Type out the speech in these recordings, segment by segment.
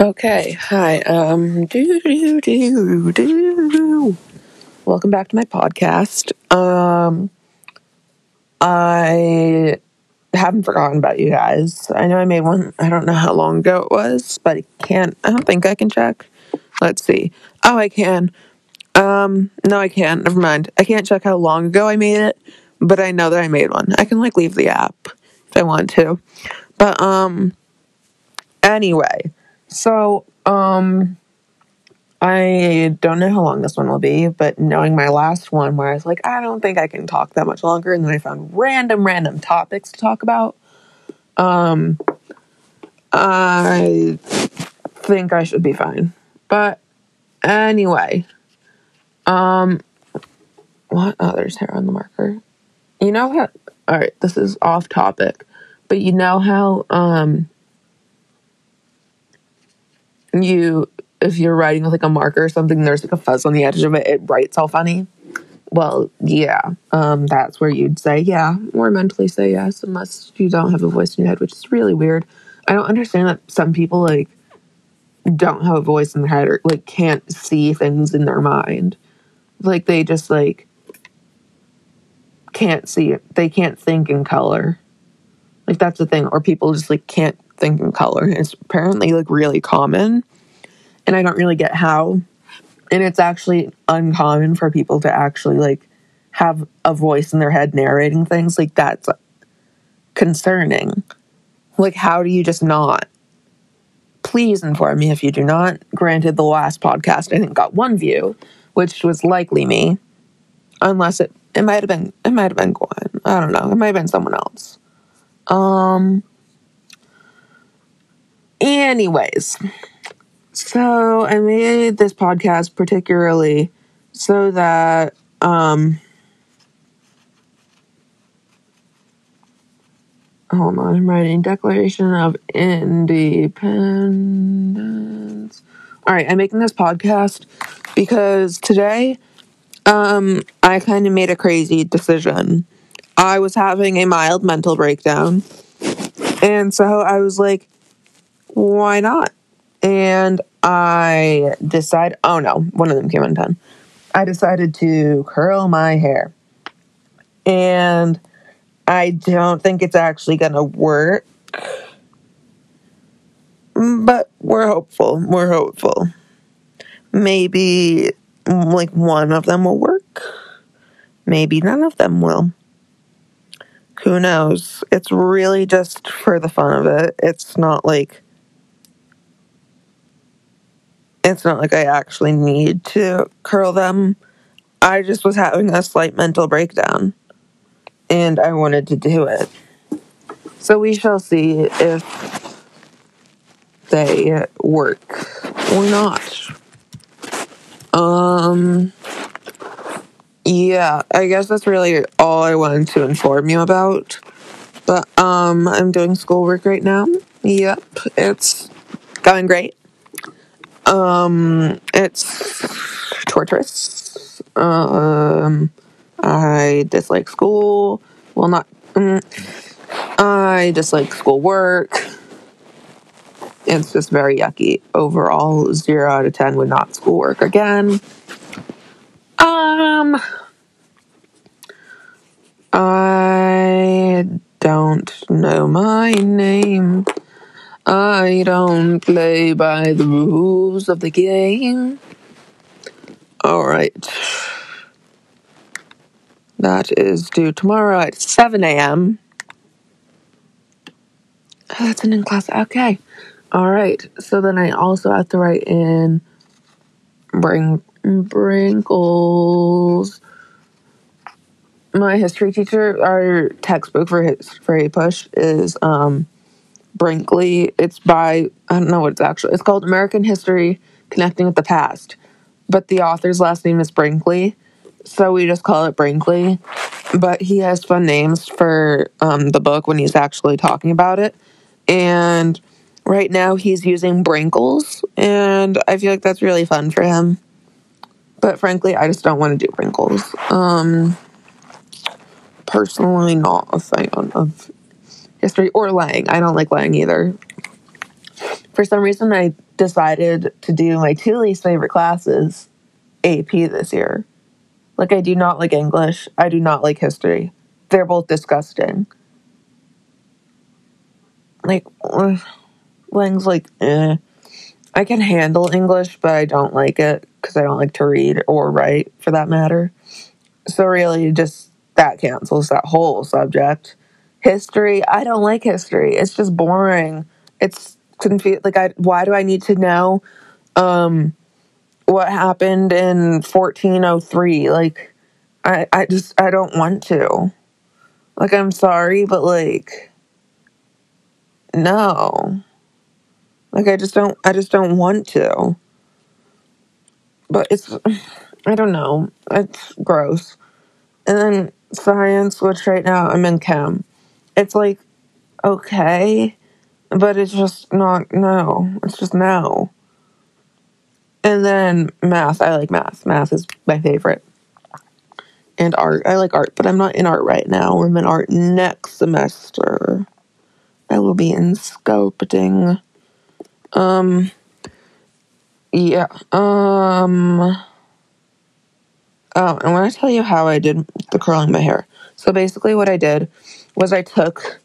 Okay, hi. Um, do do do do. Welcome back to my podcast. Um, I haven't forgotten about you guys. I know I made one. I don't know how long ago it was, but I can't. I don't think I can check. Let's see. Oh, I can. Um, no, I can't. Never mind. I can't check how long ago I made it, but I know that I made one. I can like leave the app if I want to. But um, anyway, so um. I don't know how long this one will be, but knowing my last one where I was like, I don't think I can talk that much longer, and then I found random, random topics to talk about. Um, I think I should be fine. But anyway, um, what? Oh, there's hair on the marker. You know how? All right, this is off topic, but you know how um you if you're writing with like a marker or something, there's like a fuzz on the edge of it, it writes all funny. Well, yeah, um, that's where you'd say yeah, or mentally say yes, unless you don't have a voice in your head, which is really weird. I don't understand that some people like don't have a voice in their head or like can't see things in their mind. Like they just like can't see it. They can't think in color. Like that's the thing. Or people just like can't think in color. It's apparently like really common and I don't really get how. And it's actually uncommon for people to actually like have a voice in their head narrating things. Like that's concerning. Like, how do you just not? Please inform me if you do not. Granted, the last podcast I think got one view, which was likely me, unless it it might have been it might have been Gwen. I don't know. It might have been someone else. Um. Anyways, so I made this podcast particularly so that um hold on, I'm writing Declaration of Independence. All right, I'm making this podcast because today um I kind of made a crazy decision. I was having a mild mental breakdown. And so I was like, why not? And I decide, oh no, one of them came undone. I decided to curl my hair. And I don't think it's actually going to work. But we're hopeful. We're hopeful. Maybe like one of them will work. Maybe none of them will. Who knows? It's really just for the fun of it. It's not like it's not like I actually need to curl them. I just was having a slight mental breakdown and I wanted to do it. So we shall see if they work or not. Um yeah, I guess that's really all I wanted to inform you about. But um I'm doing schoolwork right now. Yep, it's going great. Um, it's torturous. Um, I dislike school. Well, not. Mm, I dislike schoolwork. It's just very yucky. Overall, zero out of ten would not schoolwork again. Um, I don't know my name. I don't play by the rules of the game. All right. That is due tomorrow at 7 a.m. Oh, that's an in class. Okay. All right. So then I also have to write in bring Brinkles. My history teacher, our textbook for his for APUSH is um Brinkley. It's by I don't know what it's actually. It's called American History Connecting with the Past, but the author's last name is Brinkley, so we just call it Brinkley. But he has fun names for um, the book when he's actually talking about it, and right now he's using Brinkles, and I feel like that's really fun for him. But frankly, I just don't want to do Brinkles. Um, personally, not a fan of history or lying. I don't like lying either. For some reason, I decided to do my two least favorite classes AP this year. Like, I do not like English. I do not like history. They're both disgusting. Like, Lang's like, eh. I can handle English, but I don't like it because I don't like to read or write for that matter. So, really, just that cancels that whole subject. History, I don't like history. It's just boring. It's confused. Like, I, why do I need to know um, what happened in 1403? Like, I, I just, I don't want to. Like, I'm sorry, but like, no. Like, I just don't, I just don't want to. But it's, I don't know. It's gross. And then science, which right now I'm in chem. It's like, okay, but it's just not, no. It's just no. And then math. I like math. Math is my favorite. And art. I like art, but I'm not in art right now. I'm in art next semester. I will be in sculpting. Um, yeah. Um, Oh, I want to tell you how I did the curling my hair. So basically, what I did was I took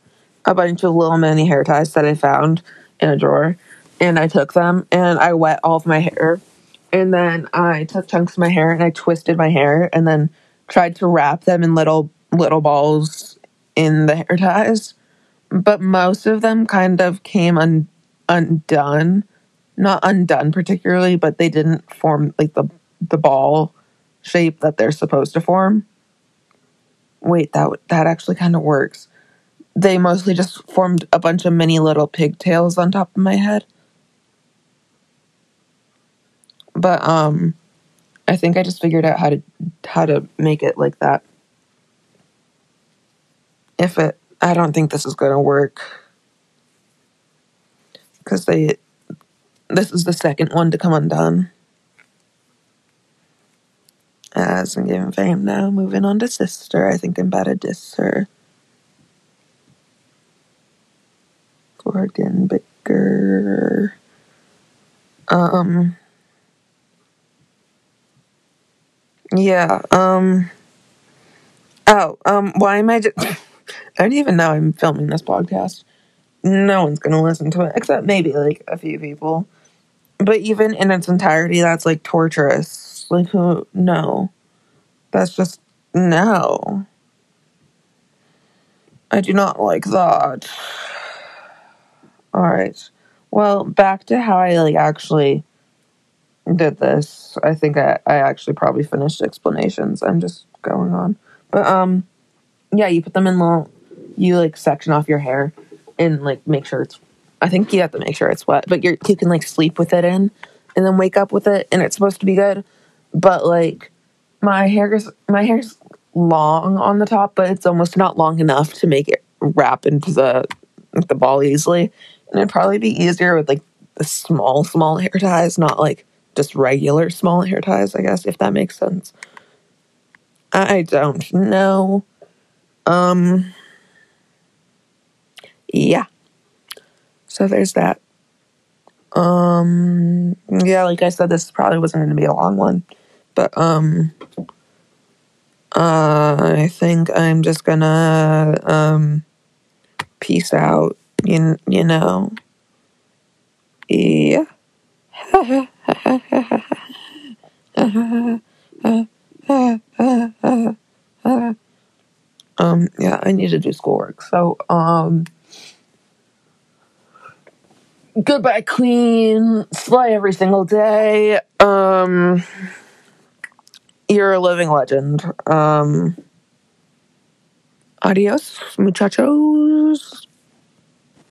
a bunch of little mini hair ties that I found in a drawer, and I took them and I wet all of my hair, and then I took chunks of my hair and I twisted my hair, and then tried to wrap them in little little balls in the hair ties, but most of them kind of came un- undone, not undone particularly, but they didn't form like the the ball shape that they're supposed to form. Wait, that that actually kind of works. They mostly just formed a bunch of mini little pigtails on top of my head. But um I think I just figured out how to how to make it like that. If it I don't think this is going to work cuz they this is the second one to come undone as I'm giving fame now. Moving on to sister. I think I'm about to diss her. Gordon Baker. Um. Yeah. Um. Oh. Um. Why am I? Just, I don't even know I'm filming this podcast. No one's gonna listen to it except maybe like a few people. But even in its entirety, that's like torturous like who no. That's just no. I do not like that. All right. Well, back to how I like actually did this. I think I, I actually probably finished explanations. I'm just going on. But um yeah, you put them in little you like section off your hair and like make sure it's I think you have to make sure it's wet, but you you can like sleep with it in and then wake up with it and it's supposed to be good but like my hair is my hair's long on the top, but it's almost not long enough to make it wrap into the the ball easily. And it'd probably be easier with like the small, small hair ties, not like just regular small hair ties, I guess, if that makes sense. I don't know. Um yeah. So there's that. Um yeah, like I said, this probably wasn't gonna be a long one. But um uh I think I'm just gonna um peace out. You, you know. Yeah. um yeah, I need to do schoolwork. So um goodbye queen slay every single day um you're a living legend. Um, adios, muchachos.